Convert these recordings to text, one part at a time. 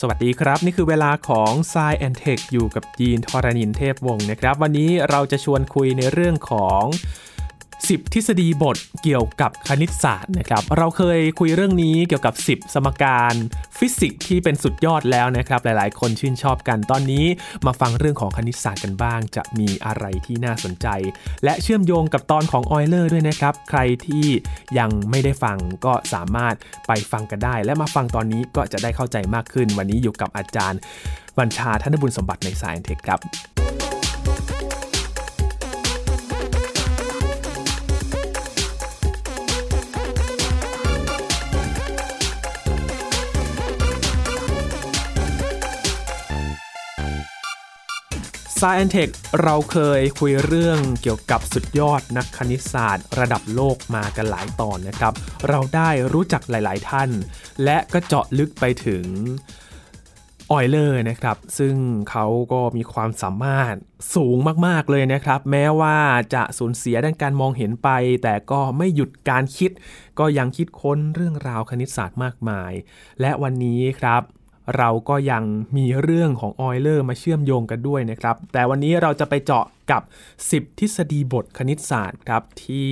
สวัสดีครับ นี่คือเวลาของ s ซแอนเทคอยู่กับยีนทรณินเทพวงศ์นะครับ วันนี้เราจะชวนคุยในเรื่องของ 10 ทฤษฎีบทเกี่ยวกับคณิตศาสตร์นะครับ เราเคยคุยเรื่องนี้เกี่ยวกับ 10 สมการฟิสิกส์ที่เป็นสุดยอดแล้วนะครับ หลายๆ คนชื่นชอบกัน ตอนนี้มาฟังเรื่องของคณิตศาสตร์กันบ้าง จะมีอะไรที่น่าสนใจ และเชื่อมโยงกับตอนของออยเลอร์ด้วยนะครับ ใครที่ยังไม่ได้ฟังก็สามารถไปฟังกันได้ และมาฟังตอนนี้ก็จะได้เข้าใจมากขึ้น วันนี้อยู่กับอาจารย์บัญชาธนบุญสมบัติในสายเทคครับ s c i e n Tech เราเคยคุยเรื่องเกี่ยวกับสุดยอดนักคณิตศาสตร์ ระดับโลกมากันหลายตอนนะครับ เราได้รู้จักหลาย ๆ ท่าน และก็เจาะลึกไปถึงออยเลอร์นะครับ ซึ่งเขาก็มีความสามารถสูงมาก ๆ เลยนะครับ แม้ว่าจะสูญเสียด้านการมองเห็นไป แต่ก็ไม่หยุดการคิด ก็ยังคิดค้นเรื่องราวคณิตศาสตร์มากมาย และวันนี้ครับ เราก็ยังมีเรื่องของออยเลอร์มาเชื่อมโยงกันด้วยนะครับ แต่วันนี้เราจะไปเจาะกับ 10 ทฤษฎีบทคณิตศาสตร์ครับที่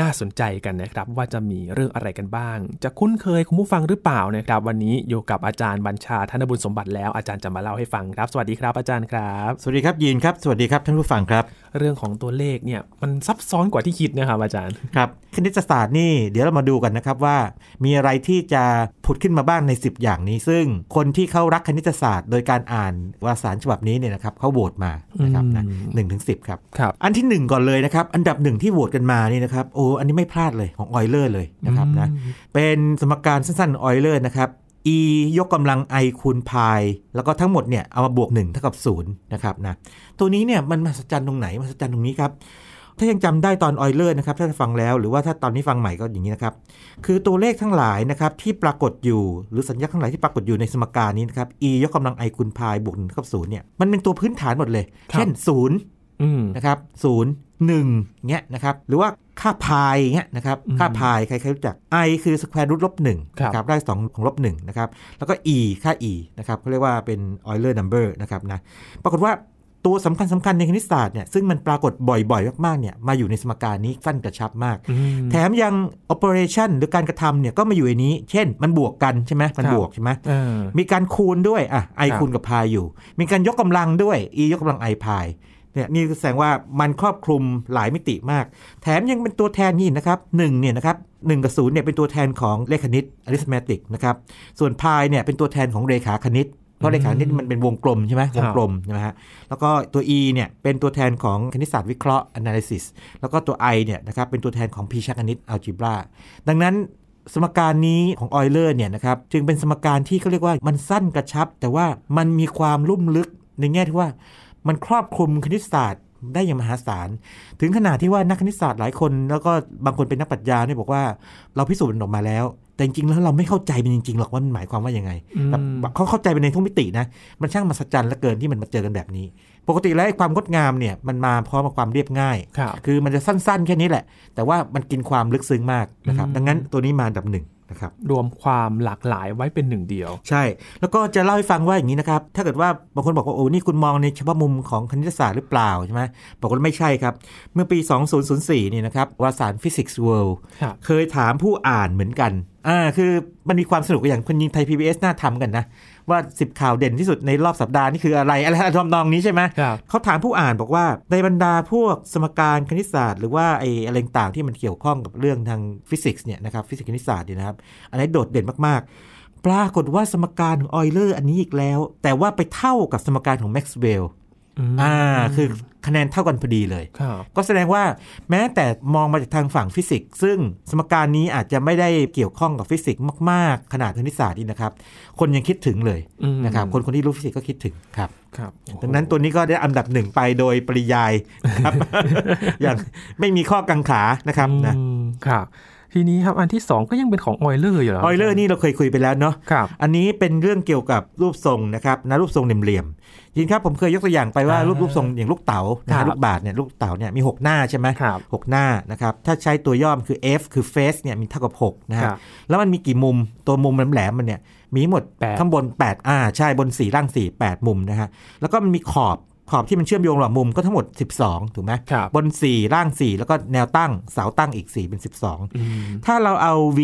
น่าสนใจกันนะครับ ว่าจะมีเรื่องอะไรกันบ้าง จะคุ้นเคยคุณผู้ฟังหรือเปล่านะครับ วันนี้อยู่กับอาจารย์บัญชาธนบุญสมบัติแล้วอาจารย์จะมาเล่าให้ฟังครับ สวัสดีครับอาจารย์ครับ สวัสดีครับยีนครับ สวัสดีครับท่านผู้ฟังครับ เรื่องของตัวเลขเนี่ยมันซับซ้อนกว่าที่คิดนะครับอาจารย์ครับคณิตศาสตร์นี่เดี๋ยวเรามาดูกันนะครับว่า มีอะไรที่จะผุ ดขึ้นมาบ้างใน 10 อย่างนี้ ซึ่งคนที่เขารักคณิตศาสตร์ โดยการอ่านวารสารฉบับนี้เนี่ยนะครับเขาโหวตมานะครับนะหนึ่งถึงสิครับครับอันที่ 1 ก่อนเลยนะครับ อันดับหนึ่งที่โหวตกันมานี่นะครับโอ้อันนี้ไม่พลาดเลยของออยเลอร์เลยนะครับนะเป็นสมการสั้นๆออยเลอร์นะครับ e ยกกำลัง i คูณ pi แล้วก็ทั้งหมดเนี่ยเอามาบวก 1 เท่ากับ0นะครับนะตัวนี้เนี่ยมันมหัศจรรย์ตรงไหนมหัศจรรย์ตรงนี้ครับ ถ้ายังจำได้ตอนออยเลอร์นะครับถ้าฟังแล้วหรือว่าถ้าตอนนี้ฟังใหม่ก็อย่างนี้นะครับ คือตัวเลขทั้งหลายนะครับที่ปรากฏอยู่หรือสัญญาทั้งหลายที่ปรากฏอยู่ในสมการนี้นะครับ e ยกกำลัง i คูณ pi บวก1เท่ากับ0เนี่ยมันเป็นตัวพื้นฐานหมดเลยครับเช่น0อืมนะครับศูนย์หนึ่งเงี้ยนะครับหรือว่าค่าพายเงี้ยนะครับอืมค่าพายใครๆรู้จัก i คือ square root ลบหนึ่งครับนะครับได้สองของลบหนึ่งนะครับแล้วก็ e ค่า e นะครับเขาเรียกว่าเป็น Euler number นะครับนะปรากฏว่า ตัวสำคัญสำคัญในคณิตศาสตร์เนี่ยซึ่งมันปรากฏบ่อยๆ มากๆเนี่ยมาอยู่ในสมการนี้สั้นกระชับมากอืมแถมยัง operation หรือการกระทำเนี่ยก็มาอยู่ในนี้ เช่นมันบวกกันใช่ไหมมันครับบวกใช่ไหมเออมีการคูณด้วยอะ i ครับคูณกับ pi อยู่ มีการยกกำลังด้วย e ยกกำลัง i pi เนี่ยนี่แสดงว่ามันครอบคลุมหลายมิติมาก แถมยังเป็นตัวแทนนี่นะครับหนึ่งเนี่ยนะครับหนึ่งกับศูนย์เนี่ยเป็นตัวแทนของเลขคณิต arithmetic นะครับส่วน pi เนี่ยเป็นตัวแทนของเรขาคณิต เพราะเรขาคณิตมันเป็นวงกลมใช่ไหมครัวบงกลมใช่ไหมฮะแล้วก็ตัว e เนี่ยเป็นตัวแทนของคณิตศาสตร์วิเคราะห์ analysis แล้วก็ตัว i เนี่ยนะครับเป็นตัวแทนของพีชคณิต algebra ดังนั้นสมการนี้ของออยเลอร์เนี่ยนะครับจึงเป็นสมการที่เขาเรียกว่ามันสั้นกระชับ แต่ว่ามันมีความลุ่มลึกในแง่ที่ว่ามันครอบคลุมคณิตศาสตร์ได้อย่างมหาศาล ถึงขนาดที่ว่านักคณิตศาสตร์หลายคน แล้วก็บางคนเป็นนักปรัชญาเนี่ยบอกว่า เราพิสูจน์มันออกมาแล้ว แต่จริงๆแล้วเราไม่เข้าใจมันจริงๆหรอกว่ามันหมายความว่ายังไงอืมแบบเขาเข้าใจไปในทุกมิตินะ มันช่างมหัศจรรย์เหลือเกินที่มันมาเจอกันแบบนี้ ปกติแล้วไอ้ความงดงามเนี่ยมันมาพร้อมกับความเรียบง่ายครับคือมันจะสั้นๆ แค่นี้แหละ แต่ว่ามันกินความลึกซึ้งมากนะครับอืมดังนั้นตัวนี้มาอันดับหนึ่ง นะครับรวมความหลากหลายไว้เป็นหนึ่งเดียว ใช่ แล้วก็จะเล่าให้ฟังว่าอย่างนี้นะครับ ถ้าเกิดว่าบางคนบอกว่าโอ้นี่คุณมองในเฉพาะมุมของคณิตศาสตร์หรือเปล่าใช่ไหมบอกว่าไม่ใช่ครับ เมื่อปี 2004นี่นะครับวารสาร Physics World ครับเคยถามผู้อ่านเหมือนกันอ่าคือมันมีความสนุกอย่างคนยิงไทย PBS น่าทำกันนะ ว่า 10 ข่าวเด่นที่สุดในรอบสัปดาห์นี่คืออะไรอะไรทำนองนี้ใช่ไหมครับเขาถามผู้อ่านบอกว่าในบรรดาพวกสมการคณิตศาสตร์ หรือว่าไอ้อะไรต่างๆที่มันเกี่ยวข้องกับเรื่องทางฟิสิกส์เนี่ยนะครับฟิสิกส์คณิตศาสตร์เนี่ยนะครับอันนี้โดดเด่นมากๆ ปรากฏว่าสมการของออยเลอร์อันนี้อีกแล้ว แต่ว่าไปเท่ากับสมการของแม็กซ์เวลล์อืมอ่าคือ คะแนนเท่ากันพอดีเลยครับก็แสดงว่าแม้แต่มองมาจากทางฝั่งฟิสิกส์ ซึ่งสมการนี้อาจจะไม่ได้เกี่ยวข้องกับฟิสิกส์มาก ๆ ขนาดคณิตศาสตร์นี่นะครับ คนยังคิดถึงเลยอืมนะครับ คนคนที่รู้ฟิสิกส์ก็คิดถึงครับครับดังนั้นตัวนี้ก็ได้อันดับหนึ่งไปโดยปริยายครับ อย่างไม่มีข้อกังขานะครับนะอืมครับ ทีนี้ครับอันที่ 2 ก็ยังเป็นของออยเลอร์อยู่เหรอออยเลอร์นี่เราเคยคุยไปแล้วเนาะครับอันนี้เป็นเรื่องเกี่ยวกับรูปทรงนะครับนะรูปทรงเหลี่ยมๆยินครับผมเคยยกตัวอย่างไปว่าอ่ารูรูปรูปทรงอย่างลูกเต๋านะครัฮะบลูกบาศก์เนี่ยลูกเต๋าเนี่ยมี 6 หน้าใช่ไหมครับหกหน้านะครับถ้าใช้ตัวย่อมคือ F คือ face เนี่ยมีเท่ากับ6นะคฮะรับแล้วมันมีกี่มุมตัวมุมแหลมๆมันเนี่ยมีหมดแปดข้างบน 8 อ่าใช่บน 4 ล่าง 4 8 มุมนะฮะแล้วก็มันมีขอบ ขอบที่มันเชื่อมโยงระหว่างมุมก็ทั้งหมด 12 ถูกไหมครับบน 4 ล่าง 4 แล้วก็แนวตั้งเสาตั้งอีก 4 เป็น 12อืมถ้าเราเอา v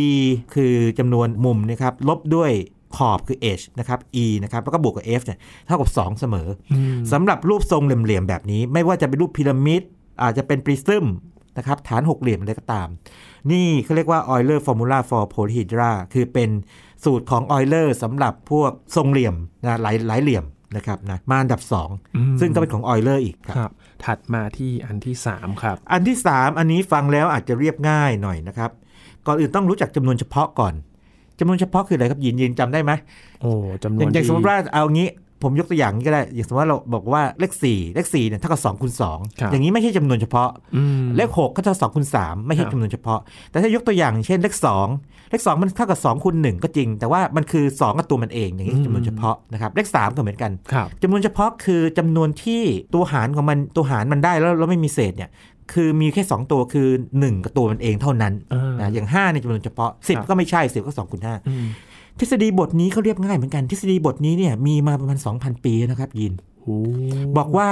คือจำนวนมุมนะครับลบด้วยขอบคือ h นะครับ e นะครับ แล้วก็บวกกับ f เนี่ยเท่ากับ 2 เสมออืมสำหรับรูปทรงเหลี่ยมๆแบบนี้ ไม่ว่าจะเป็นรูปพีระมิดอาจจะเป็นปริซึมนะครับฐานหกเหลี่ยมอะไรก็ตาม นี่เขาเรียกว่า Euler Formula for Polyhedra คือเป็นสูตรของ Euler สำหรับพวกทรงเหลี่ยมนะหลายหลายเหลี่ยม นะครับนะมาอันดับอืม2ซึ่งก็เป็นของ Euler อีกครับครับ ถัดมาที่อันที่ 3 ครับ อันที่ 3 อันนี้ฟังแล้วอาจจะเรียบง่ายหน่อยนะครับ ก่อนอื่นต้องรู้จักจำนวนเฉพาะก่อนจำนวนเฉพาะคืออะไรครับยินยินจำได้ไหมโอ้จำนอวย่านงอย่างที่สมมติว่าเอางี้ ผมยกตัวอย่างนี้ก็ได้ อย่างสมมติว่าเราบอกว่าเลข4เลข4เนี่ยเท่ากับ2คูณครับ2อย่างนี้ไม่ใช่จำนวนเฉพาะอืมเลข6ก็เท่า2คูณ3ไม่ใช่ครับจำนวนเฉพาะ แต่ถ้ายกตัวอย่างเช่นเลข2เลข2มันเท่ากับ2คูณ1ก็จริง แต่ว่ามันคือ2กับตัวมันเอง อย่างนี้จำนวนเฉพาะนะครับ เลข3ก็เหมือนกันครับจำนวนเฉพาะคือจำนวนที่ตัวหารของมันตัวหารมันได้แล้วแล้วไม่มีเศษเนี่ยคือมีแค่ 2 ตัวคือ 1 กับตัวมันเองเท่านั้นเออนะอย่าง5เนี่ยจำนวนเฉพาะครับ10 ก็ไม่ใช่ 10 ก็2คูณ5อืม ทฤษฎีบทนี้เขาเรียบง่ายเหมือนกัน ทฤษฎีบทนี้เนี่ยมีมาประมาณ 2,000 ปีนะครับยินโอ้บอกว่า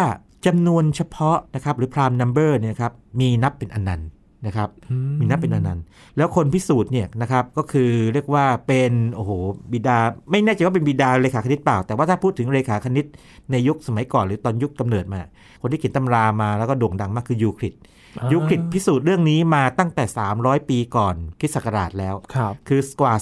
จำนวนเฉพาะนะครับหรือ prime number เนี่ยนะครับมีนับเป็นอนันต์นะครับอืมีนับเป็นอนันต์แล้วคนพิสูจน์เนี่ยนะครับก็คือเรียกว่าเป็นโอ้โหบิดา ไม่แน่ใจว่าเป็นบิดาเรขาคณิตเปล่า แต่ว่าถ้าพูดถึงเรขาคณิตในยุคสมัยก่อนหรือตอนยุคกำเนิดมา คนที่เขียนตำรามาแล้วก็โด่งดังมากคือยูคลิดอ่า ยูคลิดพิสูจน์เรื่องนี้มาตั้งแต่ 300 ปีก่อนคริสต์ศักราชแล้วครับคือกว่า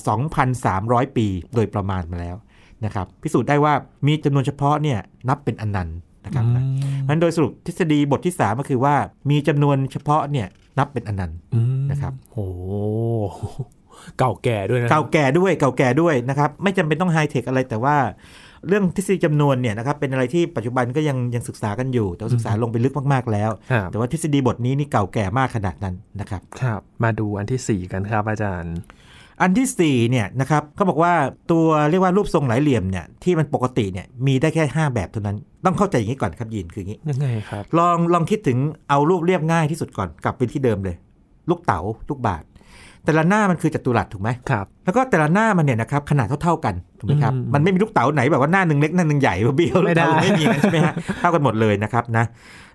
2,300 ปีโดยประมาณมาแล้วนะครับพิสูจน์ได้ว่ามีจำนวนเฉพาะเนี่ยนับเป็นอนันต์นะครับนะมันโดยสรุปทฤษฎีบทที่ 3 ก็คือว่ามีจำนวนเฉพาะเนี่ยนับเป็นอนันต์อืมนะครับโอ้เก่าแก่ด้วยนะเก่าแก่ด้วยเก่าแก่ด้วยนะครับไม่จำเป็นต้องไฮเทคอะไรแต่ว่า เรื่องทฤษฎีจำนวนเนี่ยนะครับเป็นอะไรที่ปัจจุบันก็ยังยังศึกษากันอยู่ แต่ว่าศึกษาลงไปลึกมากๆแล้วครับแต่ว่าทฤษฎีบทนี้นี่เก่าแก่มากขนาดนั้นนะครับครับ มาดูอันที่ 4 กันครับอาจารย์อันที่4เนี่ยนะครับเขาบอกว่าตัวเรียกว่ารูปทรงหลายเหลี่ยมเนี่ยที่มันปกติเนี่ยมีได้แค่ 5 แบบเท่านั้น ต้องเข้าใจอย่างนี้ก่อนครับยินคืออย่างนี้ยังไงครับลองลองคิดถึงเอารูปเรียบง่ายที่สุดก่อนกลับไปที่เดิมเลย ลูกเต๋าลูกบาศก์แต่ละหน้ามันคือจัตุรัสถูกไหมครับแล้วก็แต่ละหน้ามันเนี่ยนะครับขนาดเท่าๆกัน ถูกไหมครับอืมมันไม่มีลูกเต๋าไหนแบบว่าหน้าหนึ่งเล็กหน้าหนึ่งใหญ่เบี้ยวไม่ได้ลูกเต๋าไม่มีนะใช่ไหมฮะเท่ากันหมดเลยนะครับนะ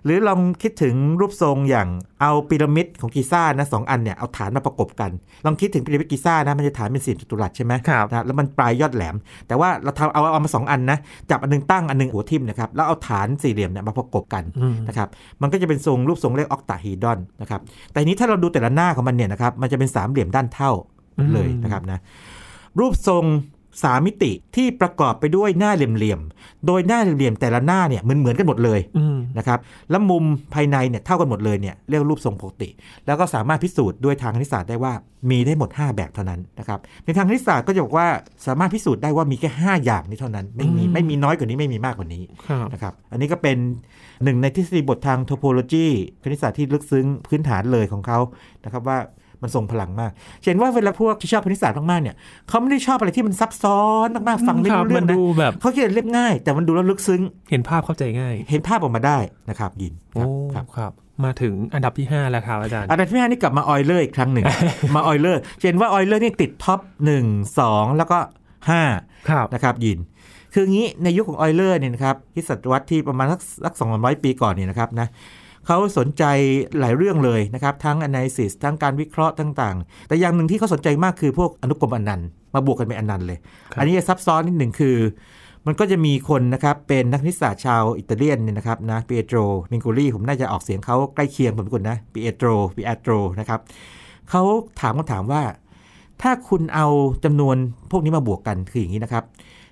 หรือลองคิดถึงรูปทรงอย่างเอาพีระมิดของกีซ่านะสองอันเนี่ยเอาฐานมาประกบกัน ลองคิดถึงพีระมิดกีซ่านะมันจะฐานเป็นสี่จัตุรัสใช่ไหมครับนะแล้วมันปลายยอดแหลม แต่ว่าเราทำเอาเอามาสองอันนะจับอันหนึงตั้งอันหนึงหัวทิ่มนะครับแล้วเอาฐานสี่เหลี่ยมเนี่ยมาประกบกันอืมนะครับมันก็จะเป็นทรงรูปทรงเรียกออกตาฮีดอนนะครับแต่ทีนี้ถ้าเราดูแต่ละหน้าของมันเนี่ยนะครับมันจะเป็นสามเหลี่ยมด้านเท่าอืมเลยนะครับนะรูปทรง สามมิติที่ประกอบไปด้วยหน้าเหลี่ยมๆ โดยหน้าเหลี่ยมๆแต่ละหน้าเนี่ยเหมือนเหมือนๆกันหมดเลยอืมนะครับแล้วมุมภายในเนี่ยเท่ากันหมดเลยเนี่ยเรียกว่ารูปทรงปกติ แล้วก็สามารถพิสูจน์ด้วยทางคณิตศาสตร์ได้ว่ามีได้หมด 5 แบบเท่านั้นนะครับในทางคณิตศาสตร์ก็จะบอกว่าสามารถพิสูจน์ได้ว่ามีแค่ 5 อย่างนี้เท่านั้น ไม่มีอืมไม่มีน้อยกว่านี้ไม่มีมากกว่านี้ครับนะครับอันนี้ก็เป็นหนึ่งในทฤษฎีบททางโทโปโลจีคณิตศาสตร์ที่ลึกซึ้งพื้นฐานเลยของเขานะครับว่า มันทรงพลังมากเห็นว่าเวลาพวกที่ชอบคณิตศาสตร์มากๆเนี่ยเขาไม่ได้ชอบอะไรที่มันซับซ้อนมากๆฟังไม่ครับรู้เรื่มัอนงนะดูแบบเขาคิดเรียบง่าย แต่มันดูแล้วลึกซึ้ง เห็นภาพเข้าใจง่าย เห็นภาพออกมาได้นะครับยินคโอ้ครับครับมาถึงอันดับที่ 5 แล้วครับอาจารย์ อันดับที่ห้านี่กลับมาออยเลอร์อีกครั้งหนึ่ง มาออยเลอร์เห็นว่าออยเลอร์นี่ติด top หนึ่งสองแล้วก็ห้าครับนะครับยิน คืองี้ในยุคของออยเลอร์เนี่ยนะครับที่ศตวรรษที่ประมาณสักสักสองร้อยปีก่อนเนี่ยนะครับนะ เขาสนใจหลายเรื่องเลยนะครับ ทั้ง analysis ทั้งการวิเคราะห์ต่างๆ แต่อย่างหนึ่งที่เขาสนใจมากคือพวกอนุกรมอนันต์มาบวกกันเป็นอนันต์เลยครับอันนี้จะซับซ้อนนิดหนึ่งคือ มันก็จะมีคนนะครับ เป็นนักคณิตศาสตร์ชาวอิตาเลียนเนี่ยนะครับนะปีเอโตรมิงโกลีผมน่าจะออกเสียงเขาใกล้เคียงผมเป็นคนนะปีเอโตรปีเอโตรนะครับเขาถามคำถามว่า ถ้าคุณเอาจำนวนพวกนี้มาบวกกันคืออย่างนี้นะครับ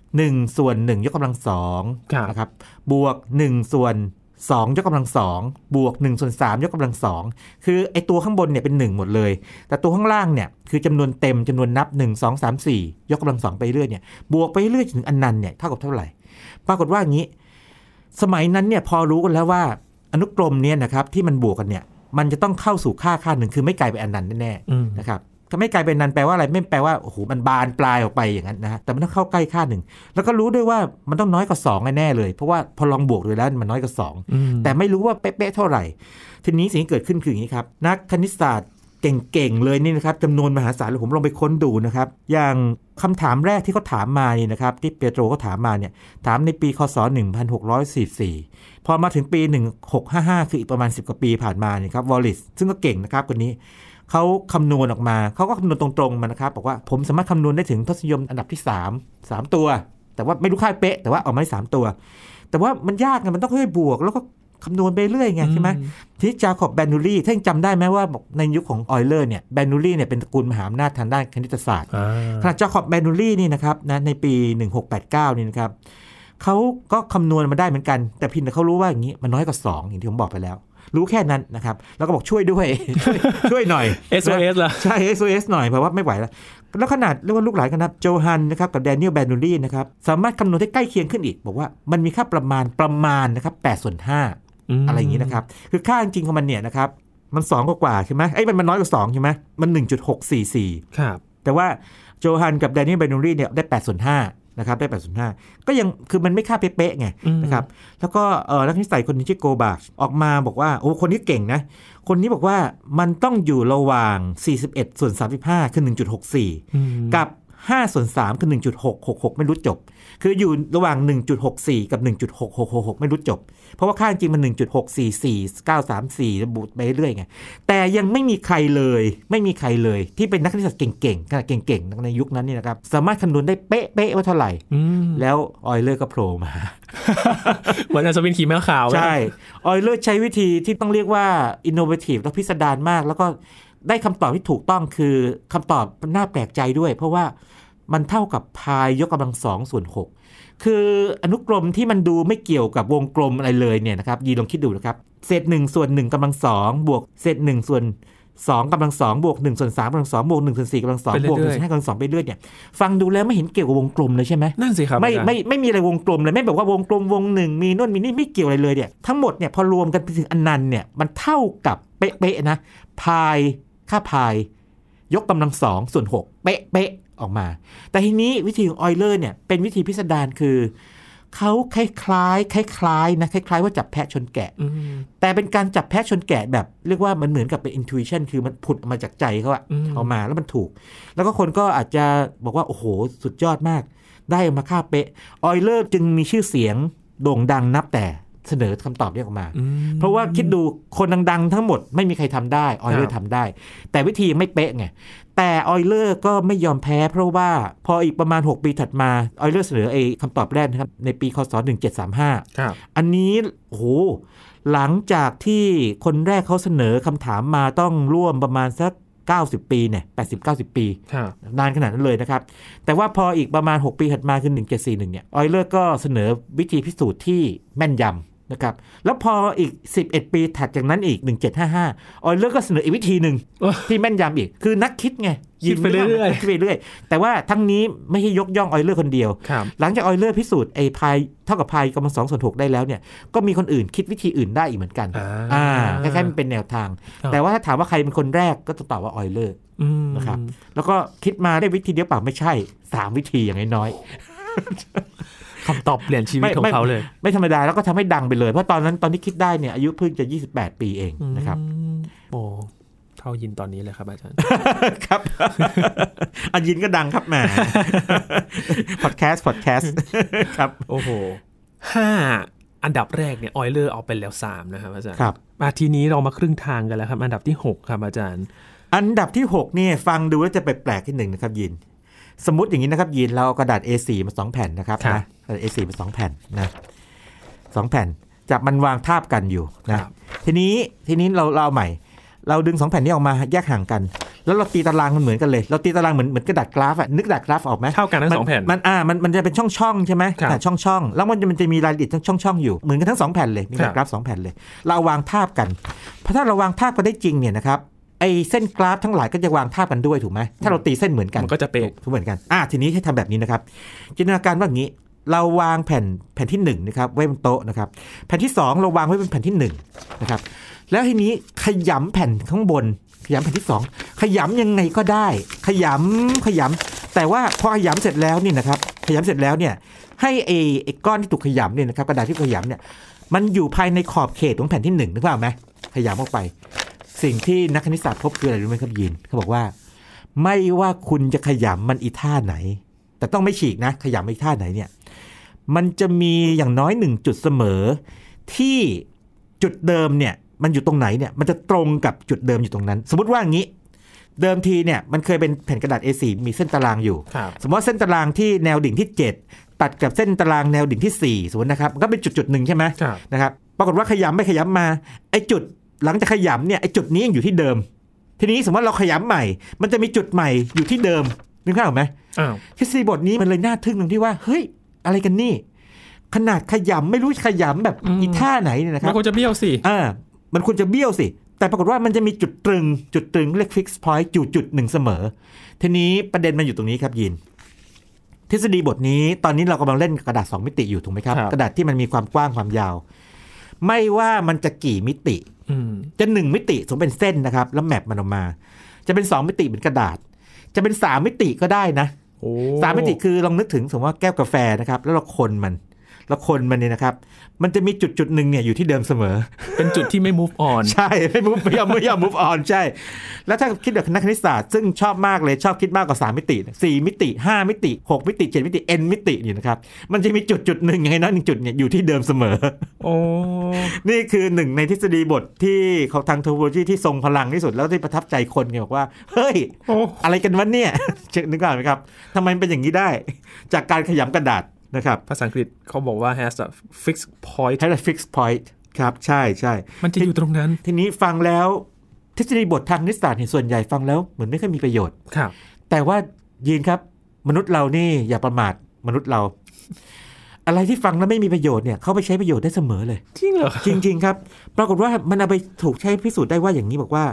1ส่วน1ยกกำลังสองครับนะครับบวก 1 ส่วน 2 ยกกำลังสองบวก1ส่วน3ยกกำลังสองคือไอตัวข้างบนเนี่ยเป็น 1 หมดเลย แต่ตัวข้างล่างเนี่ยคือจำนวนเต็มจำนวนนับ 1 2 3 4 ยกกำลังสองไปเรื่อยเนี่ยบวกไปเรื่อยถึงอันนันต์เนี่ยเท่ากับเท่าไหร่ ปรากฏว่าอย่างนี้ สมัยนั้นเนี่ยพอรู้กันแล้วว่าอนุกรมเนี่ยนะครับที่มันบวกกันเนี่ยมันจะต้องเข้าสู่ค่าค่าหนึ่งคือไม่กลายเป็นอันนันต์แน่ๆอืมนะครับถ้า ไม่ไกลเป็นนันแปลว่าอะไรไม่แปลว่าโอ้โหมันบานปลายออกไปอย่างนั้นนะฮะแต่มันต้องเข้าใกล้ค่าหนึ่งแล้วก็รู้ด้วยว่ามันต้องน้อยกว่า2แน่ๆเลย เพราะว่าพอลองบวกดูแล้วมันน้อยกว่าอืม2แต่ไม่รู้ว่าเป๊ะๆเท่าไหร่ ทีนี้สิ่งที่เกิดขึ้นคืออย่างนี้ครับนักคณิตศาสตร์เก่งๆเลยนี่นะครับจำนวนมหาศาลเลยผมลองไปค้นดูนะครับอย่างคำถามแรกที่เขาถามมานี่นะครับที่เปโตรเขาถามมาเนี่ยถามในปีคศ 1644 พอมาถึงปี 1655 คืออีกประมาณ 10 กว่าปีผ่านมาเนี่ยครับวอลลิสซึ่งก็เก่งนะครับคนนี้ เขาคำนวณออกมา เขาก็คำนวณตรงๆมานะครับบอกว่าผมสามารถคำนวณได้ถึงทศนิยมอันดับที่ 3 3 ตัว แต่ว่าไม่รู้ค่าเป๊ะ แต่ว่าออกมาได้สามตัว แต่ว่ามันยากไงมันต้องค่อยๆบวก แล้วก็คำนวณไปเรื่อยไงใช่ไหมอืมที่จาขอบแบนูรี่ท่านจำได้ไหมว่าบอกในยุคของออยเลอร์เนี่ยแบนูรี่เนี่ยเป็นตระกูลมหาอำนาจทางด้านคณิตศาสตร์อ่าขณะจาขอบแบนูรี่นี่นะครับนะในปี 1689นี่นะครับเขาก็คำนวณมาได้เหมือนกัน แต่เพินแต่เขารู้ว่าอย่างนี้มันน้อยกว่า2อย่างที่ผมบอกไปแล้ว รู้แค่นั้นนะครับแล้วก็บอกช่วยด้วยช่วย ช่วยหน่อย SOS ล่ะใช่ SOS หน่อยเพราะว่าไม่ไหวแล้วแล้วขนาดเรียกว่าลูกหลานกันนะโจฮันนะครับกับแดเนียลแบนูรี่นะครับสามารถคำนวณได้ใกล้เคียงขึ้นอีก บอกว่ามันมีค่าประมาณประมาณนะครับ8ส่วน5มอะไรอย่างนี้นะครับคือค่าจริงๆของมันเนี่ยนะครับมัน 2 กว่ากว่าๆใช่ไหมไอ้ยมันมันน้อยกว่า2ใช่ไหมมัน 1.644 ครับ แต่ว่าโจฮันกับแดเนียลแบนูรี่เนี่ยได้8ส่วน5 นะครับได้8ส่วน5ก็ยังคือมันไม่ค่าเป๊ะๆไงอืมนะครับแล้วก็เออนักนิสัยคนหนึงชื่อโกบาชออกมาบอกว่าโอ้คนนี้เก่งนะ คนนี้บอกว่ามันต้องอยู่ระหว่าง 41ส่วน35 คือ 1.64อืมกับ5ส่วน3คือ 1.666 ไม่รู้จบ คืออยู่ระหว่าง 1.64 กับ 1.6666 ไม่รู้จบ เพราะว่าค่าจริงมัน 1.644 934 ระบุไปเรื่อยไง แต่ยังไม่มีใครเลย ไม่มีใครเลยที่เป็นนักคณิตศาสตร์เก่งๆขนาดเก่งๆ ในยุคนั้นนี่นะครับ สามารถคำนวณได้เป๊ะๆว่าเท่าไหร่อืมแล้วออยเลอร์ก็โผล่มา เหมือนอัศวินขี่แมวขาวไหมใช่ ออยเลอร์ใช้วิธีที่ต้องเรียกว่าอินโนเวทีฟและพิสดารมาก แล้วก็ได้คำตอบที่ถูกต้องคือคำตอบน่าแปลกใจด้วย เพราะว่า มันเท่ากับพายยกกำลังสองส่วนหกคืออนุกรมที่มันดูไม่เกี่ยวกับวงกลมอะไรเลยเนี่ยนะครับยีลองคิดดูนะครับ เศษหนึ่งส่วนหนึ่งกำลังสองบวกเศษหนึ่งส่วนสองกำลังสองบวกหนึ่งส่วนสามกำลังสองบวกหนึ่งส่วนสี่กำลังสองบวกหนึ่งส่วนห้ากำลังสองไปเรื่อยเนี่ยฟังดูแล้วไม่เห็นเกี่ยวกับวงกลมเลยใช่ไหมนั่นสิครับไม่อาจารย์ไม่ไม่มีอะไรวงกลมเลยไม่แบบว่าวงกลมวงหนึ่งมีนู่นมีนี่ไม่เกี่ยวอะไรเลยเนี่ยทั้งหมดเนี่ยพอรวมกันไปถึงอันนันต์เนี่ยมันเท่ากับเป๊ะๆนะพายค่าพาย ยกกำลังสองส่วนหกเป๊ะๆ ออกมา แต่ทีนี้วิธีของออยเลอร์เนี่ยเป็นวิธีพิสดารคือเขาคล้ายๆคล้ายๆนะคล้ายๆว่าจับแพะชนแกะอืมแต่เป็นการจับแพะชนแกะแบบเรียกว่ามันเหมือนกับเป็น intuition คือมันผุดออกมาจากใจเขาอะอืมเอามาแล้วมันถูก แล้วก็คนก็อาจจะบอกว่า โอ้โห สุดยอดมาก ได้มาค่าเป๊ะออยเลอร์จึงมีชื่อเสียงโด่งดังนับแต่ เสนอคำตอบนี้ออกมาอืมเพราะว่าคิดดูคนดังๆ ทั้งหมดไม่มีใครทำได้ออยเลอครัร์บทำได้ แต่วิธีไม่เป๊ะไงแต่ออยเลอร์ก็ไม่ยอมแพ้ เพราะว่าพออีกประมาณ 6 ปีถัดมาออยเลอร์เสนอไอ้คำตอบแรกนะครับในปีคศ1735ครับอันนี้โอ้โหหลังจากที่คนแรกเขาเสนอคำถามมาต้องร่วมประมาณสัก 90 ปีเนี่ย80 90 ปีครับนานขนาดนั้นเลยนะครับ แต่ว่าพออีกประมาณ 6 ปีถัดมาคือ1741เนี่ยออยเลอร์ก็เสนอวิธีพิสูจน์ที่แม่นยำ นะครับแล้วพออีก 11 ปีถัดจากนั้นอีก 1755 ออยเลอร์ก็เสนออีกวิธีหนึ่งโอ้ที่แม่นยำอีก คือนักคิดไงคิดไปเรื่อยๆคิดไปเรื่อยแต่ว่าทั้งนี้ไม่ใช่ยกย่องออยเลอร์คนเดียวครับหลังจากออยเลอร์พิสูจน์ไอ้พายเท่ากับพายกำลังสองส่วนหกได้แล้วเนี่ยก็มีคนอื่นคิดวิธีอื่นได้อีกเหมือนกันอ่าคล้ายๆมันเป็นแนวทางครับแต่ว่าถ้าถามว่าใครเป็นคนแรกก็จะตอบว่าออยเลอร์อืมนะครับแล้วก็คิดมาได้วิธีเดียวเปล่าไม่ใช่สามวิธีอย่างน้อย คำตอบเปลี่ยนชีวิตไม่ของไม่เขาเลยๆไม่ธรรมดาแล้วก็ทำให้ดังไปเลย เพราะตอนนั้นตอนที่คิดได้เนี่ยอายุเพิ่งจะ 28 ปีเองนะครับอืมโอ้เท่ายินตอนนี้เลยครับอาจารย์ ครับ อันยินก็ดังครับแหมพอดแคสต์พอดแคสต์ครับ โอ้โหห้าอันดับแรกเนี่ยออยเลอร์เอาไปแล้วสามนะครับอาจารย์ครับมาทีนี้เรามาครึ่งทางกันแล้วครับ อันดับที่หกครับอาจารย์ อันดับที่ 6 เนี่ยฟังดูแล้วจะแปลกๆที่หนึ่งนะครับยิน สมมติอย่างนี้นะครับยินเราเอากระดาษ A4 มาสองแผ่นนะครับครับนะกระดาษ A4 มาสองแผ่นนะสองแผ่นจับมันวางทาบกันอยู่นะครับทีนี้ทีนี้เราเราเอาใหม่ เราดึงสองแผ่นนี้ออกมาแยกห่างกัน แล้วเราตีตารางมันเหมือนกันเลย เราตีตารางเหมือนเหมือนกระดาษกราฟอะนึกกระดาษกราฟออกไหมเท่ากันทั้งสองแผ่นมันอ่ามันมันจะเป็นช่องช่องๆใช่ไหมครับอ่าช่องช่องๆแล้วมันจะมันจะมีรายละเอียดทั้งช่องช่องๆอยู่เหมือนกันทั้งสองแผ่นเลยมีกระดาษครับกราฟสองแผ่นเลย เราเอาวางทาบกันเพราะถ้าเราวางทาบกันได้จริงเนี่ยนะครับ ไอ้เส้นกราฟทั้งหลายก็จะวางทาบกันด้วยถูกไหมถ้าเราตีเส้นเหมือนกันมันก็จะเป๊ะถูกเหมือนกันอ่าทีนี้ให้ทำแบบนี้นะครับจินตนาการว่าอย่างนี้ เราวางแผ่นแผ่นที่หนึ่งนะครับไว้บนโต๊ะนะครับ แผ่นที่สองเราวางไว้เป็นแผ่นที่หนึ่งนะครับแล้วทีนี้ขยำแผ่นข้างบน ขยำแผ่นที่สองขยำยังไงก็ได้ ขยำขยำแต่ว่าพอขยำเสร็จแล้วนี่นะครับขยำเสร็จแล้วเนี่ยให้ไอ้ไอ้ก้อนที่ถูกขยำเนี่ยนะครับกระดาษที่ขยำเนี่ยมันอยู่ภายในขอบเขตของแผ่นที่หนึ่งนึกภาพไหมขยำออกไป สิ่งที่นักคณิตศาสตร์พบคืออะไรรู้ไหมครับยินเขาบอกว่า ไม่ว่าคุณจะขยำมันอีท่าไหน แต่ต้องไม่ฉีกนะ ขยำอีท่าไหนเนี่ย มันจะมีอย่างน้อยหนึ่งจุดเสมอ ที่จุดเดิมเนี่ย มันอยู่ตรงไหนเนี่ย มันจะตรงกับจุดเดิมอยู่ตรงนั้น สมมติว่าอย่างนี้ เดิมทีเนี่ยมันเคยเป็นแผ่นกระดาษ A4 มีเส้นตารางอยู่ครับสมมติว่าเส้นตารางที่แนวดิ่งที่ 7 ตัดกับเส้นตารางแนวดิ่งที่4สมมตินะครับมันก็เป็นจุดจุดๆหนึ่งใช่ไหมครับนะครับปรากฏว่าขยำไปขยำมาไอ้จุด หลังจากขยำเนี่ยไอ้จุดนี้ยังอยู่ที่เดิม ทีนี้สมมติว่าเราขยำใหม่ มันจะมีจุดใหม่อยู่ที่เดิมนึกภาพออกไหมอ้าวทฤษฎีบทนี้มันเลยน่าทึ่งตรงที่ว่าเฮ้ยอะไรกันนี่ ขนาดขยำไม่รู้ขยำแบบอีท่าไหนเนี่ยนะครับมันควรจะเบี้ยวสิอ่ามันควรจะเบี้ยวสิแต่ปรากฏว่ามันจะมีจุดตรึง จุดตรึงเรียก fixed point จุดจุดหนึ่งเสมอ ทีนี้ประเด็นมันอยู่ตรงนี้ครับยิน ทฤษฎีบทนี้ตอนนี้เรากำลังเล่นกับกระดาษ 2 มิติอยู่ถูกไหมครับครับ กระดาษที่มันมีความกว้างความยาว ไม่ว่ามันจะกี่มิติอืม จะหนึ่งมิติสมมติเป็นเส้นนะครับ แล้วแมปมันออกมา จะเป็น2มิติเป็นกระดาษ จะเป็น3มิติก็ได้นะโอ้สามมิติคือลองนึกถึงสมมติว่าแก้วกาแฟนะครับ แล้วเราคนมัน เราคนมันเนี่ยนะครับ มันจะมีจุดจุดหนึ่งเนี่ยอยู่ที่เดิมเสมอ เป็นจุดที่ไม่ move on ใช่ ไม่มุฟไม่ยอมไม่ยอมมุฟออนใช่ แล้วถ้าคิดแบบนักคณิตศาสตร์ซึ่งชอบมากเลยชอบคิดมากกว่า 3 มิติ 4 มิติ 5 มิติ 6 มิติ 7 มิติ n มิตินี่นะครับ มันจะมีจุดจุดหนึ่งยังไงนะหนึ่งจุดเนี่ยอยู่ที่เดิมเสมอ โอ้ นี่คือหนึ่งในทฤษฎีบทที่เขาทางเทคโนโลยีที่ทรงพลังที่สุดแล้วที่ประทับใจคนไงบอกว่า เฮ้ยโอ้อะไรกันวะเนี่ยเช็คนึกออกไหมครับทำไมมันเป็นอย่างนี้ได้ จากการขยำกระดาษ นะครับภาษาอังกฤษเขาบอกว่า has a fixed point ใช้ fixed point ครับ ใช่ใช่มันจะอยู่ตรงนั้น ทีนี้ฟังแล้วทฤษฎีบททางคณิตศาสตร์เนี่ยส่วนใหญ่ฟังแล้วเหมือนไม่ค่อยมีประโยชน์ครับ แต่ว่ายีนครับมนุษย์เรานี่อย่าประมาทมนุษย์เรา อะไรที่ฟังแล้วไม่มีประโยชน์เนี่ยเข้าไปใช้ประโยชน์ได้เสมอเลย จริงเหรอจริง ๆ ครับ ปรากฏว่ามันเอาไปถูกใช้พิสูจน์ได้ว่าอย่างนี้บอกว่า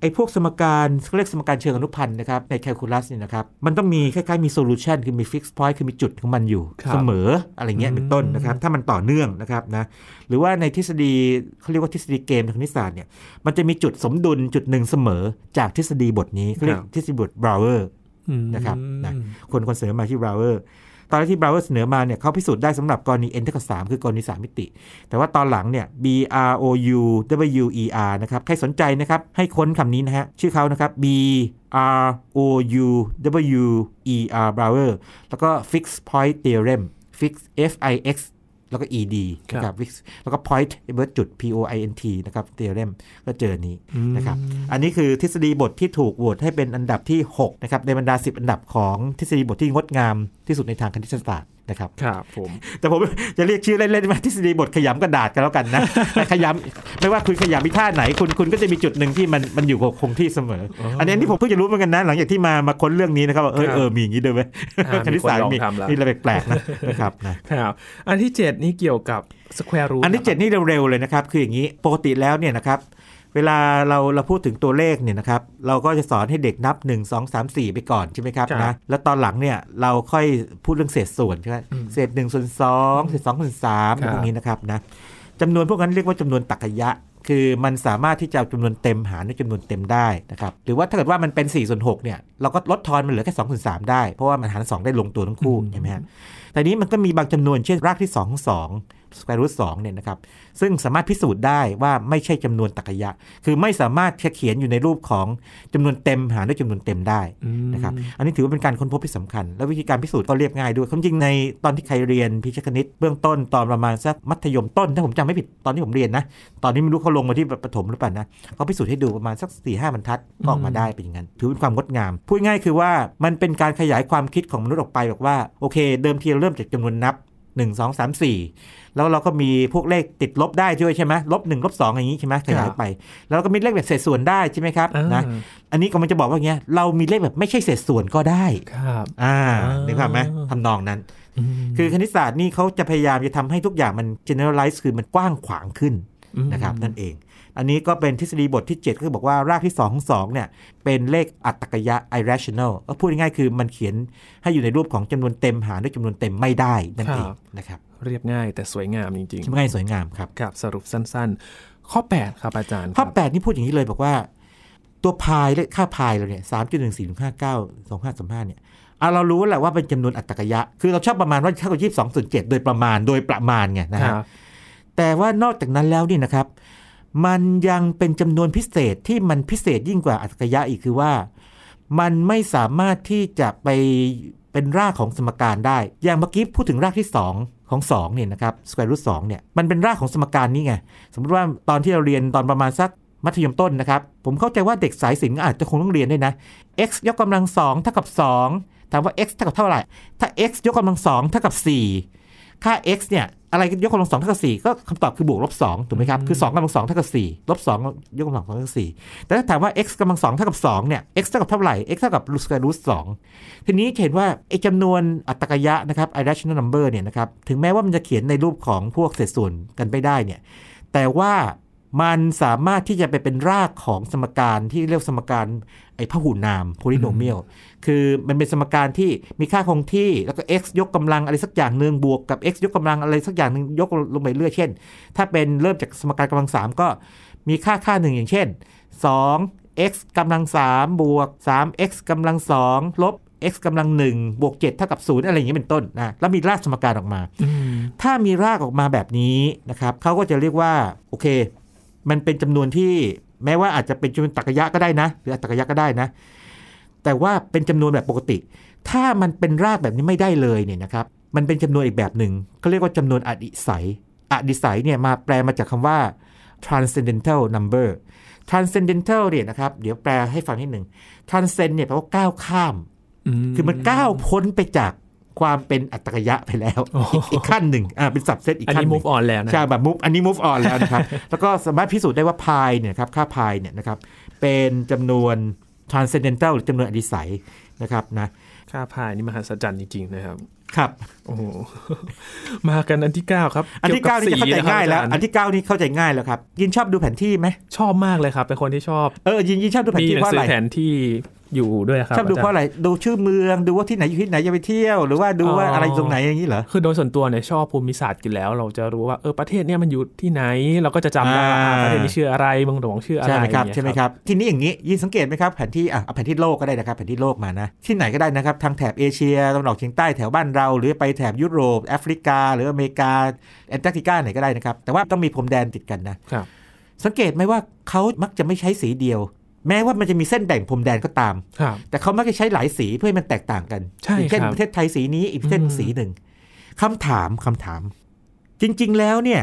ไอ้พวกสมการเขาเรียกสมการเชิงอนุพันธ์นะครับในแคลคูลัสเนี่ยนะครับมันต้องมีคล้ายๆมี solution คือมี fixed point คือมีจุดของมันอยู่ครับเสมออะไรเงี้ยเป็นต้นนะครับถ้ามันต่อเนื่องนะครับนะหรือว่าในทฤษฎีเขาเรียกว่าทฤษฎีเกมทางคณิตศาสตร์เนี่ยมันจะมีจุดสมดุลจุดหนึ่งเสมอจากทฤษฎีบทนี้เขาเรียกทฤษฎีบทบราวเวอร์อืมนะครับนะคนคนเสนอมาที่บราวเวอร์ ตอนแรกที่บราวเวอร์เสนอมาเนี่ยเขาพิสูจน์ได้สำหรับกรณี n เท่ากับ3คือกรณี 3 มิติ แต่ว่าตอนหลังเนี่ย b r o u w e r นะครับ ใครสนใจนะครับ ให้ค้นคำนี้นะฮะ ชื่อเขานะครับ b r o u w e r brouwer แล้วก็ fixed point theorem fix f i x แล้วก็ ed นะครับ fix แล้วก็ point เบิร์จุด p o i n t นะครับ theorem ก็เจอนี้นะครับอันนี้คือทฤษฎีบทที่ถูกโหวตให้เป็นอันดับที่ 6 นะครับ ในบรรดา 10 อันดับของทฤษฎีบทที่งดงามที่สุดในทางคณิตศาสตร์ นะครับครับผมแต่ผมจะเรียกชื่อเล่นๆมาทฤษฎีบทขยำกระดาษกันแล้วกันนะแต่ขยำไม่ว่าคุณขยำมีท่าไหนคุณคุณก็จะมีจุดหนึ่งที่มันมันอยู่คงที่เสมอ อันนี้ที่ผมเพิ่งจะรู้เหมือนกันนะ หลังจากที่มามาค้นเรื่องนี้นะครับว่าเออครับเออมีอย่างนี้ด้วยไหมอ่าคณิตศาสตร์มีมีคนลองทำแล้วมีอะไรแปลกๆนะนะครับนะครับอันที่เจ็ดนี่เกี่ยวกับ square root อันที่ 7 นี่เร็วๆเลยนะครับ คืออย่างนี้ปกติแล้วเนี่ยนะครับ เวลาเราเราพูดถึงตัวเลขเนี่ยนะครับเราก็จะสอนให้เด็กนับ 1 2 3 4 ไปก่อนใช่ไหมครับครับนะแล้วตอนหลังเนี่ยเราค่อยพูดเรื่องเศษส่วนใช่ไหมเศษ1ส่วน2เศษ2ส่วน3ครับพวกนี้นะครับนะจำนวนพวกนั้นเรียกว่าจำนวนตรรกะยะ คือมันสามารถที่จะเอาจำนวนเต็มหารด้วยจำนวนเต็มได้นะครับหรือว่าถ้าเกิดว่ามันเป็น4ส่วน6เนี่ยเราก็ลดทอนมันเหลือแค่2ส่วน3ได้ เพราะว่ามันหาร2ได้ลงตัวทั้งคู่ใช่ไหมฮะแต่นี้มันก็มีบางจำนวนเช่นรากที่2ของ2 square root 2เนี่ยนะครับซึ่งสามารถพิสูจน์ได้ว่าไม่ใช่จำนวนตรรกะยะคือไม่สามารถเขียนอยู่ในรูปของจำนวนเต็มหารด้วยจำนวนเต็มได้อืมนะครับอันนี้ถือว่าเป็นการค้นพบที่สำคัญ และวิธีการพิสูจน์ก็เรียบง่ายด้วยความจริงในตอนที่ใครเรียนพิชคณิตเบื้องต้นตอนประมาณสักมัธยมต้นถ้าผมจำไม่ผิดตอนที่ผมเรียนนะตอนนี้ไม่รู้เขาลงมาที่ประถมหรือเปล่านะเขาพิสูจน์ให้ดูประมาณสัก4ี่ห้าบรรทัดก็ออกมาได้เป็นอย่างนั้นถือเป็นความงดงามพูดง่ายคือว่ามันเป็นการขยายความคิดของมนุษย์ออกไปบอกว่าโอเค เดิมทีเราเริ่มจากจำนวนนับ 1 2 3 4 แล้วเราก็มีพวกเลขติดลบได้ด้วยใช่ไหมลบ1ลบ2อย่างนี้ใช่ไหมขยายไป แล้วก็มีเลขแบบเศษส่วนได้ใช่ไหมครับอ่านะอันนี้ก็มันจะบอกว่าอย่างเงี้ยเรามีเลขแบบไม่ใช่เศษส่วนก็ได้ครับอ่าอ่านึกภาพไหมทำนองนั้นอืมคือคณิตศาสตร์นี่เขาจะพยายามจะทำให้ทุกอย่างมัน generalize คือมันกว้างขวางขึ้นมนะครับนั่นเอง อันนี้ก็เป็นทฤษฎีบทที่7ก็คือบอกว่ารากที่ 2 ของ 2 เนี่ย เป็นเลขอัตตรกยะ irrational ก็พูดง่ายๆคือมันเขียนให้อยู่ในรูปของจำนวนเต็มหารด้วยจำนวนเต็มไม่ได้นั่นเองนะครับ เรียบง่ายแต่สวยงามจริงใช่ไหมง่ายสวยงามครับๆครับสรุปสั้น ๆ ข้อ 8 ครับอาจารย์ ข้อครับ8นี่พูดอย่างนี้เลยบอกว่า ตัวพายและค่าพายเราเนี่ยสามจุดหนึ่งสี่ห้าเก้าสองห้าสามห้าเนี่ยอะเรารู้แหละว่าเป็นจำนวนอัตกยะ คือเราชอบประมาณว่าเท่ากับยี่สิบสองส่วนเจ็ดโดยประมาณโดยประมาณไงนะคฮะรับแต่ว่านอกจากนั้นแล้วเนี่ยนะครับ มันยังเป็นจำนวนพิเศษที่มันพิเศษยิ่งกว่าอัตกยะอีกคือว่า มันไม่สามารถที่จะไปเป็นรากของสมการได้ อย่างเมื่อกี้พูดถึงรากที่2 ของ2เนี่ยนะครับสแควร์รูทสเนี่ยมันเป็นรากของสมการนี้ไงสมมติว่าตอนที่เราเรียนตอนประมาณสักมัธยมต้นนะครับ ผมเข้าใจว่าเด็กสายศิลป์อาจจะคงต้องเรียนด้วยนะ x ยกกำลัง2เท่ากับ 2 ถามว่า x เท่ากับเท่าไหร่ ถ้า x ยกกำลัง2เท่ากับ 4 ค่า x เนี่ย อะไรยกกำลังสองเท่ากับสี่ก็คำตอบคือบวกลบสองถูกไหมครับ คือสองกำลังสองเท่ากับสี่ลบสองยกกำลังสองเท่ากับสี่แต่ถ้าถามว่า x กำลังสองเท่ากับสองเนี่ย x เท่ากับเท่าไหร่ x เท่ากับ root square root สองทีนี้จะเห็นว่าไอ้จำนวนอัตรกยะนะครับ irrational number เนี่ยนะครับ ถึงแม้ว่ามันจะเขียนในรูปของพวกเศษส่วนกันไปได้เนี่ย แต่ว่า มันสามารถที่จะไปเป็นรากของสมการที่เรียกสมการไอ้พหุนาม polynomial คือมันเป็นสมการที่มีค่าคงที่แล้วก็ x ยกกำลังอะไรสักอย่างหนึ่งบวกกับ x ยกกำลังอะไรสักอย่างหนึ่งยกลงไปเรื่อยเช่น ถ้าเป็นเริ่มจากสมการกำลัง 3 ก็มีค่าค่าหนึ่งอย่างเช่น 2 x กำลัง3บวก3 x กำลัง2ลบ x กำลัง1บวก7เท่ากับ0อะไรอย่างนี้เป็นต้นนะแล้วมีรากสมการออกมาอืมถ้ามีรากออกมาแบบนี้นะครับเขาก็จะเรียกว่าโอเค มันเป็นจำนวนที่แม้ว่าอาจจะเป็นจำนวนตรรกะยะก็ได้นะ หรืออัตรกะยะก็ได้นะ แต่ว่าเป็นจำนวนแบบปกติ ถ้ามันเป็นรากแบบนี้ไม่ได้เลยเนี่ยนะครับ มันเป็นจำนวนอีกแบบหนึ่งเขาเรียกว่าจำนวนอดิสัยอดิสัยเนี่ยมาแปลมาจากคำว่า transcendental number transcendental เนี่ยนะครับ เดี๋ยวแปลให้ฟังนิดหนึ่ง transcend เนี่ยแปลว่าก้าวข้าม คือมันก้าวพ้นไปจาก ความเป็นอัตตกยะไปแล้วโอ้โหอีกขั้นหนึ่งอ่าเป็นสับเซตอีกอันขั้นนี้หนึ่ move ง on แล้วนะใช่แบบ move อันนี้ move on แล้วนะครับ แล้วก็สามารถพิสูจน์ได้ว่าพายเนี่ยครับค่าพายเนี่ยนะครับเป็นจำนวน transcendental หรือจำนวนอดิสัยนะครับนะค่าพายนี่มหัศจรรย์จริงๆนะครับครับโอ้โหมากันอันที่ 9 ครับ อันที่เก้านี่จะเข้าใจกี่ยวกับง่ายแล้วสีะครับอันที่เก้านี่เข้าใจง่ายแล้วครับ ยินชอบดูแผนที่ไหมชอบมากเลยครับ เป็นคนที่ชอบเออยินยินชอบดูแผนมีที่หนัเพราะสือะไรอแผนที่ อยู่ด้วยครับชอบดูเพราะาจารย์อะไรดูชื่อเมืองดูว่าที่ไหนอยู่ที่ไหนจะไปเที่ยว หรือว่าดูว่าอ๋อออะไรตรงไหนอย่างนี้เหรอคือโดยส่วนตัวเนี่ยชอบภูมิศาสตร์อยู่แล้ว เราจะรู้ว่าเออประเทศเนี่ยมันอยู่ที่ไหน เราก็จะจำได้ว่าอ่าอ่าประเทศนี้ชื่ออะไรเมืองหลวงชื่ออะไรใช่ไหมครับอย่างเงี้ยใช่ไหมครับทีนี้อย่างนี้ยินสังเกตไหมครับแผนที่อะเอาแผนที่โลกก็ได้นะครับแผนที่โลกมานะที่ไหนก็ได้นะครับทางแถบเอเชียตะวันออกเฉียงใต้แถวบ้านเรา หรือไปแถบยุโรปแอฟริกา หรืออเมริกาแอนตาร์กติกาไหนก็ได้นะครับแต่ว่าต้องมีพรมแดนติดกันนะครับสังเกตไหมว่าเขามักจะไม่ใช้สีเดียว แม้ว่ามันจะมีเส้นแบ่งพรมแดนก็ตามครับแต่เขามักจะใช้หลายสีเพื่อให้มันแตกต่างกันใช่อย่างเช่นครับประเทศไทยสีนี้อีกประเทศหนึ่งอืมสีหนึ่งคำถามคำถาม จริง ๆ แล้วเนี่ย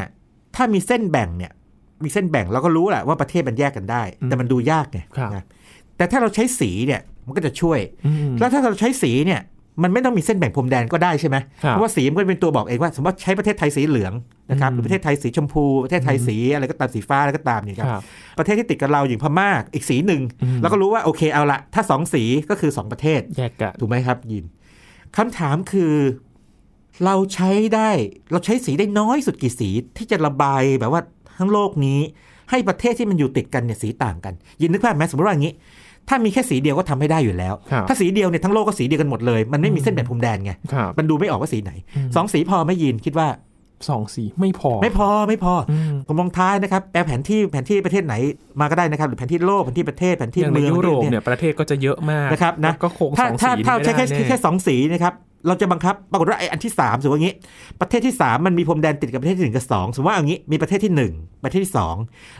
ถ้ามีเส้นแบ่งเนี่ย มีเส้นแบ่งเราก็รู้แหละว่าประเทศมันแยกกันได้ แต่มันดูยากไงครับนะแต่ถ้าเราใช้สีเนี่ยมันก็จะช่วยอืมแล้วถ้าเราใช้สีเนี่ย มันไม่ต้องมีเส้นแบ่งพรมแดนก็ได้ใช่ไหมครับเพราะว่าสีมันก็เป็นตัวบอกเองว่า สมมติว่าใช้ประเทศไทยสีเหลืองนะครับอืมหรือประเทศไทยสีชมพูประเทศไทยสีอะไรก็ตามสีฟ้าอะไรก็ตามเนี่ยครับครับประเทศที่ติดกับเราอย่างพม่าอีกสีหนึ่งอืมเราก็รู้ว่าโอเคเอาละถ้าสองสีก็คือสองประเทศแยกกันถูกไหมครับยินคำถามคือเราใช้ได้เราใช้สีได้น้อยสุดกี่สีที่จะระบายแบบว่าทั้งโลกนี้ให้ประเทศที่มันอยู่ติดกันเนี่ยสีต่างกัน ยินนึกภาพไหมสมมติว่าอย่างนี้ ถ้ามีแค่สีเดียวก็ทำไม่ได้อยู่แล้วครับถ้าสีเดียวเนี่ยทั้งโลกก็สีเดียวกันหมดเลย มันไม่มีเส้นแบ่งพรมแดนไงครับมันดูไม่ออกว่าสีไหนอืมสองสีพอไหม่ยินคิดว่า สองสีไม่พอ ไม่พอไม่พออืมผมลองท้ายนะครับแปลแผนที่แผนที่ประเทศไหนมาก็ได้นะครับ หรือแผนที่โลกแผนที่ประเทศแผนที่อย่างในเมืองยุโรปประเทศเนี่ยประเทศก็จะเยอะมากนะครับนะก็คงสถ้าองถ้าสีถ้าไม่ใช้ได้แค่แน่แค่สองสีนะครับเราจะบังคับปรากฏว่าไอ้อันที่สามสมมติว่าอย่างนี้ ประเทศที่สามมันมีพรมแดนติดกับประเทศที่หนึ่งกับสองสมมติว่าอย่างนี้มีประเทศที่หนึ่งประเทศที่สอง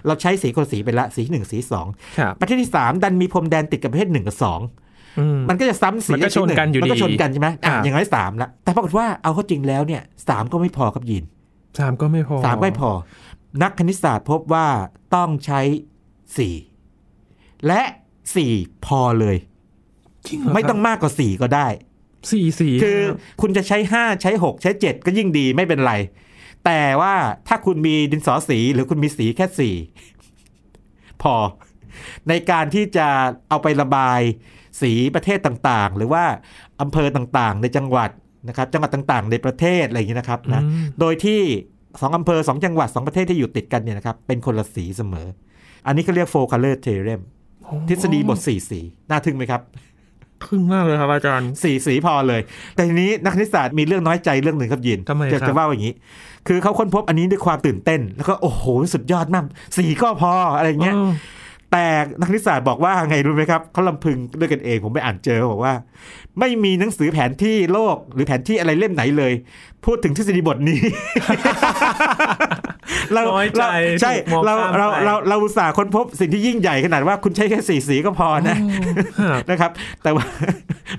เราใช้สีคนละสีไปละสีหนึ่งสีสองครับประเทศที่สามดันมีพรมแดนติดกับประเทศหนึ่งกับสองอื มมันก็จะซ้ำสีมันก็ชนกันอยู่มันก็ดีชนกันใช่ไหมอะครับอย่างน้อยสามละแต่ปรากฏว่าเอาเข้าจริงแล้วเนี่ยสามก็ไม่พอครับยินสามก็ไม่พอสามก็ไม่พอ นักคณิตศาสตร์พบว่าต้องใช้สี่และสี่พอเลยจริงเหรไม่ต้องครับมากกว่าสี่ก็ได้สี่สีคือคุณจะใช้5ใช้6ใช้7ก็ยิ่งดีไม่เป็นไร แต่ว่าถ้าคุณมีดินสอสีหรือคุณมีสีแค่4พอ ในการที่จะเอาไประบาย สีประเทศต่างๆ หรือว่าอำเภอต่างๆ ในจังหวัดนะครับจังหวัดต่างๆ ในประเทศอะไรอย่างนี้นะครับนะอืมโดยที่สองอำเภอสองจังหวัดสองประเทศที่อยู่ติดกันเนี่ยนะครับเป็นคนละสีเสมอ อันนี้เขาเรียก four color theorem ทฤษฎีบทสี่สีน่าทึ่งไหมครับทึ่งมากเลยครับอาจารย์สีสีพอเลย แต่ทีนี้นักคณิตศาสตร์มีเรื่องน้อยใจเรื่องหนึ่งครับยินทำไมจะครับจะว่าอย่างนี้ คือเขาค้นพบอันนี้ด้วยความตื่นเต้น แล้วก็โอ้โหสุดยอดมากสีก็พออะไรเงี้ยออ แต่นักคณิตศาสตร์บอกว่าไงรู้ไหมครับเขาลำพึงด้วยกันเองผมไปอ่านเจอบอกว่า ไม่มีหนังสือแผนที่โลกหรือแผนที่อะไรเล่มไหนเลย พูดถึงทฤษฎีบทนี้ เราน้อยใจเราใช่ถูกมองเราข้ามเราไปเราเราอุตส่าห์ค้นพบสิ่งที่ยิ่งใหญ่ขนาดว่าคุณใช้แค่สีสีก็พอนะครับนะครับ แต่ว่า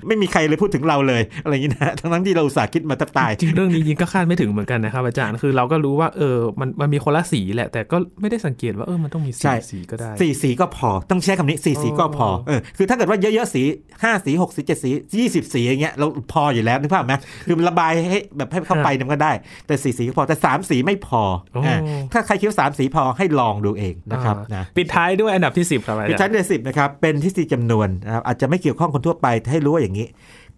ไม่มีใครเลยพูดถึงเราเลยอะไรอย่างนี้นะทั้งนั้นที่เราอุตส่าห์คิดมาแทบตายจริงเรื่องนี้ยิงก็คาดไม่ถึงเหมือนกันนะครับอาจารย์คือเราก็รู้ว่าเออมันมันมีคนละสีแหละ แต่ก็ไม่ได้สังเกตว่าเออมันต้องมีใช่สีสีก็ได้สี่สีก็พอต้องใช้คำนี้สี่สีก็พออ๋อเออคือถ้าเกิดว่าเยอะๆสีห้าสีหกสีเจ็ดสียี่สิบสีอย่างเงี้ยเราพออยู่แล้วนึกภาพไหมคือมันระบายให้แบบให้เข้าไปมันก็ได้ แต่สี่สีก็พอแต่สามสีไม่พอโอ้อ่าถ้าใครคิดว่าสามสีพอให้ลองดูเองนะครับอ่านะปิดท้ายด้วยอันดับที่ 10ครับอาพิจารชั้นย์เดือนสิบนะครับเป็นทฤษฎีจำนวนนะครับอาจจะไม่เกี่ยวข้องคนทั่วไปแต่ให้รู้ว่าอย่างนี้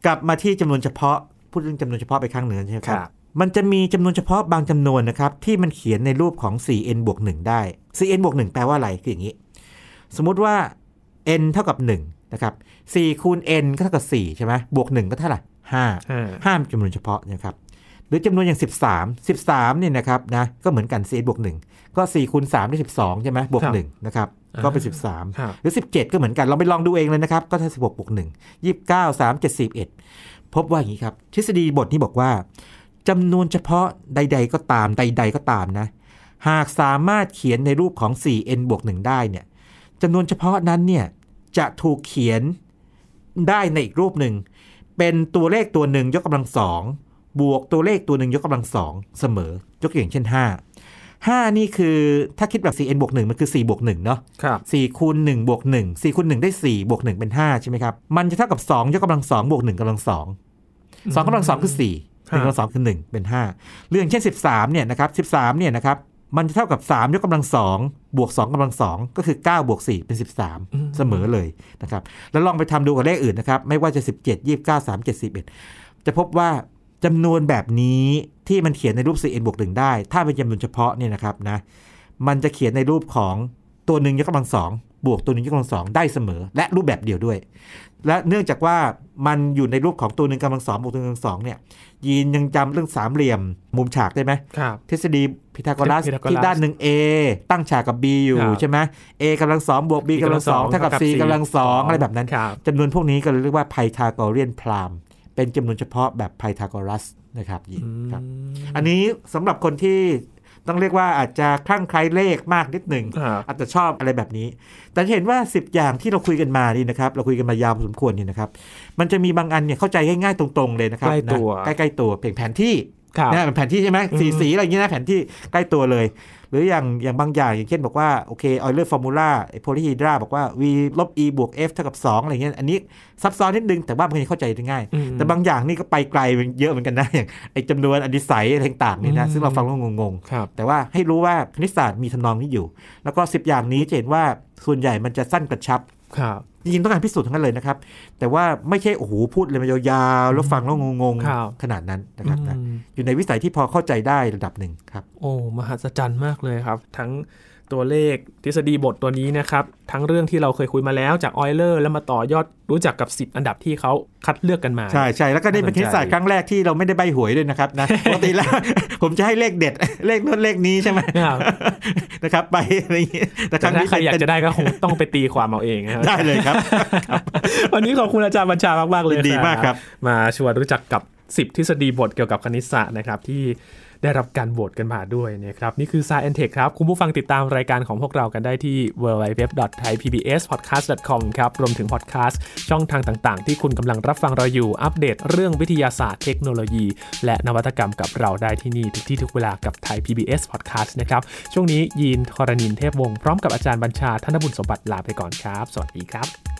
กลับมาที่จำนวนเฉพาะพูดเรื่องจำนวนเฉพาะไปครั้งหนึ่งใช่ไหมครับครับมันจะมีจำนวนเฉพาะบางจำนวนนะครับที่มันเขียนในรูปของ 4n บวก1ได้ 4n บวก1แปลว่าอะไรคืออย่างนี้ สมมุติว่า n เท่ากับ1นะครับ4คูณ n ก็เท่ากับ4ใช่ไหมบวก 1 ก็เท่าไหร่5อ่าห้ามจำนวนเฉพาะนะครับ หรือจำนวนอย่าง 13 13เนี่ยนะครับนะก็เหมือนกัน 4n บวก 1 ก็4คูณ3ได้12 ใช่ไหมบวก1นะครับก็เป็น 13ครับหรือ 17 ก็เหมือนกัน เราไปลองดูเองเลยนะครับ ก็ถ้า 16 บวก 1 29 3 7 41พบว่าอย่างนี้ครับ ทฤษฎีบทนี้บอกว่าจำนวนเฉพาะใด ๆ ก็ตามใด ๆ ก็ตามนะ หากสามารถเขียนในรูปของ 4n บวก 1 ได้เนี่ยจำนวนเฉพาะนั้นเนี่ยจะถูกเขียนได้ในอีกรูปหนึ่ง เป็นตัวเลขตัวหนึ่งยกกำลังสอง บวกตัวเลขตัวหนึ่งยกกำลังสองเสมอยกตัวอย่างเช่น 5 5 นี่คือถ้าคิดแบบ 4n บวก1มันคือ 4 บวก1เนาะครับสี่คูณหนึ่งบวกหนึ่งสี่คูณหนึ่งได้สี่บวกหนึ่งเป็นห้าใช่ไหมครับ มันจะเท่ากับสองยกกำลังสองบวกหนึ่งกำลังสองสองกำลังสองคือสี่หนึ่งกำลังสองคือหนึ่งเป็นห้าเรื่องเช่นสิบสามเนี่ยนะครับสิบสามเนี่ยนะครับมันจะเท่ากับสามยกกำลังสองบวกสองกำลังสองก็คือเก้าบวกสี่เป็นสิบสามเสมอเลยนะครับแล้วลองไปทำดูกับเลขอื่นนะครับไม่ว่าจะสิบเจ็ดยี่สิบเก้าสามเจ็ดสิบเอ็ดจะพบว่า จำนวนแบบนี้ที่มันเขียนในรูป 4n บวกหนึ่งได้ ถ้าเป็นจำนวนเฉพาะเนี่ยนะครับนะมันจะเขียนในรูปของตัวหนึ่งยกกำลังสองบวกตัวหนึ่งยกกำลังสองได้เสมอ และรูปแบบเดียวด้วย และเนื่องจากว่ามันอยู่ในรูปของตัวหนึ่งกำลังสองบวกตัวหนึ่งกำลังสองเนี่ยยีนยังจำเรื่องสามเหลี่ยมมุมฉากได้ไหมครับทฤษฎีพีทาโกรัสพีทาโกรัสที่ด้านหนึ่ง A ตั้งฉากกับ B อยู่ครับใช่ไหม A กำลังสองบวก B กำลังสองเท่ากับ C กำลังสองอะไรแบบนั้นครับจำนวนพวกนี้ก็เรียกว่าไพทาโกเรียนพราม เป็นจำนวนเฉพาะแบบไพทาโกรัสนะครับยินครับ อันนี้สำหรับคนที่ต้องเรียกว่าอาจจะคลั่งไคล้เลขมากนิดหนึ่งครับอาจจะชอบอะไรแบบนี้ แต่จะเห็นว่า 10 อย่างที่เราคุยกันมานี่นะครับ เราคุยกันมายาวพอสมควรนี่นะครับ มันจะมีบางอันเนี่ยเข้าใจง่ายๆตรงๆเลยนะครับใกล้ตัวนะใกล้ๆตัวอย่างแผนที่ครับ นะเป็นแผนที่ใช่ไหมอืมสีสีอะไรอย่างเงี้ยนะแผนที่ใกล้ตัวเลย หรืออย่างอย่างบางอย่างอย่างเช่นบอกว่าโอเค Euler formula polyhedra บอกว่า v ลบ e บวก f เท่ากับ 2 อะไรเงี้ยอันนี้ซับซ้อนนิดนึง แต่ว่ามันเข้าใจได้ง่ายอืมแต่บางอย่างนี่ก็ไปไกลเยอะเหมือนกันนะอย่างไอ้จำนวนอดิศัยอะไรต่างๆนี่นะอืมซึ่งเราฟังแล้วงงครับๆแต่ว่าให้รู้ว่าคณิตศาสตร์มีทำนองนี้อยู่ แล้วก็ 10 อย่างนี้จะเห็นว่าส่วนใหญ่มันจะสั้นกระชับ ครับจริงๆต้องการพิสูจน์ทั้งนั้นเลยนะครับ แต่ว่าไม่ใช่โอ้โหพูดเลยมายาวๆแล้วฟังแล้วงงครับๆขนาดนั้นนะครับนะอืมอยู่ในวิสัยที่พอเข้าใจได้ระดับหนึ่งครับ โอ้มหัศจรรย์มากเลยครับ ทั้ง ตัวเลขทฤษฎีบทตัวนี้นะครับ ทั้งเรื่องที่เราเคยคุยมาแล้วจากออยเลอร์แล้วมาต่อยอดรู้จักกับ 10 อันดับที่เขาคัดเลือกกันมา ใช่ใช่แล้วก็ได้เป็นคณิตศาสตร์ครั้งแรกที่เราไม่ได้ใบหวยด้วยนะครับนะปกติแล้วผมจะให้เลขเด็ด เลขโน้นเลขนี้ใช่ไหมครับนะครับไปอะไรอย่างงี้แต่คแต่รั้งถ้านี้ใครอยากเป็นจะได้ก็คงต้องไปตีความเอาเองนะครับได้เลยครับ วันนี้ขอบคุณอาจารย์บัญชามากๆเลยยินดีมากครับ มาชวนรู้จักกับ 10 ทฤษฎีบทเกี่ยวกับคณิตศาสตร์นะครับที่ ได้รับการโหวตกันมาด้วยนะครับ นี่คือ Science Tech ครับ คุณผู้ฟังติดตามรายการของพวกเรากันได้ที่ www.thaipbspodcast.com ครับ รวมถึงพอดแคสต์ช่องทางต่างๆ ที่คุณกำลังรับฟังเราอยู่ อัปเดตเรื่องวิทยาศาสตร์เทคโนโลยี และนวัตกรรมกับเราได้ที่นี่ทุกที่ทุกเวลากับไทย PBS Podcast นะครับ ช่วงนี้ยีนทรณินเทพวงศ์พร้อมกับอาจารย์บัญชาธนบุญสมบัติลาไปก่อนครับ สวัสดีครับ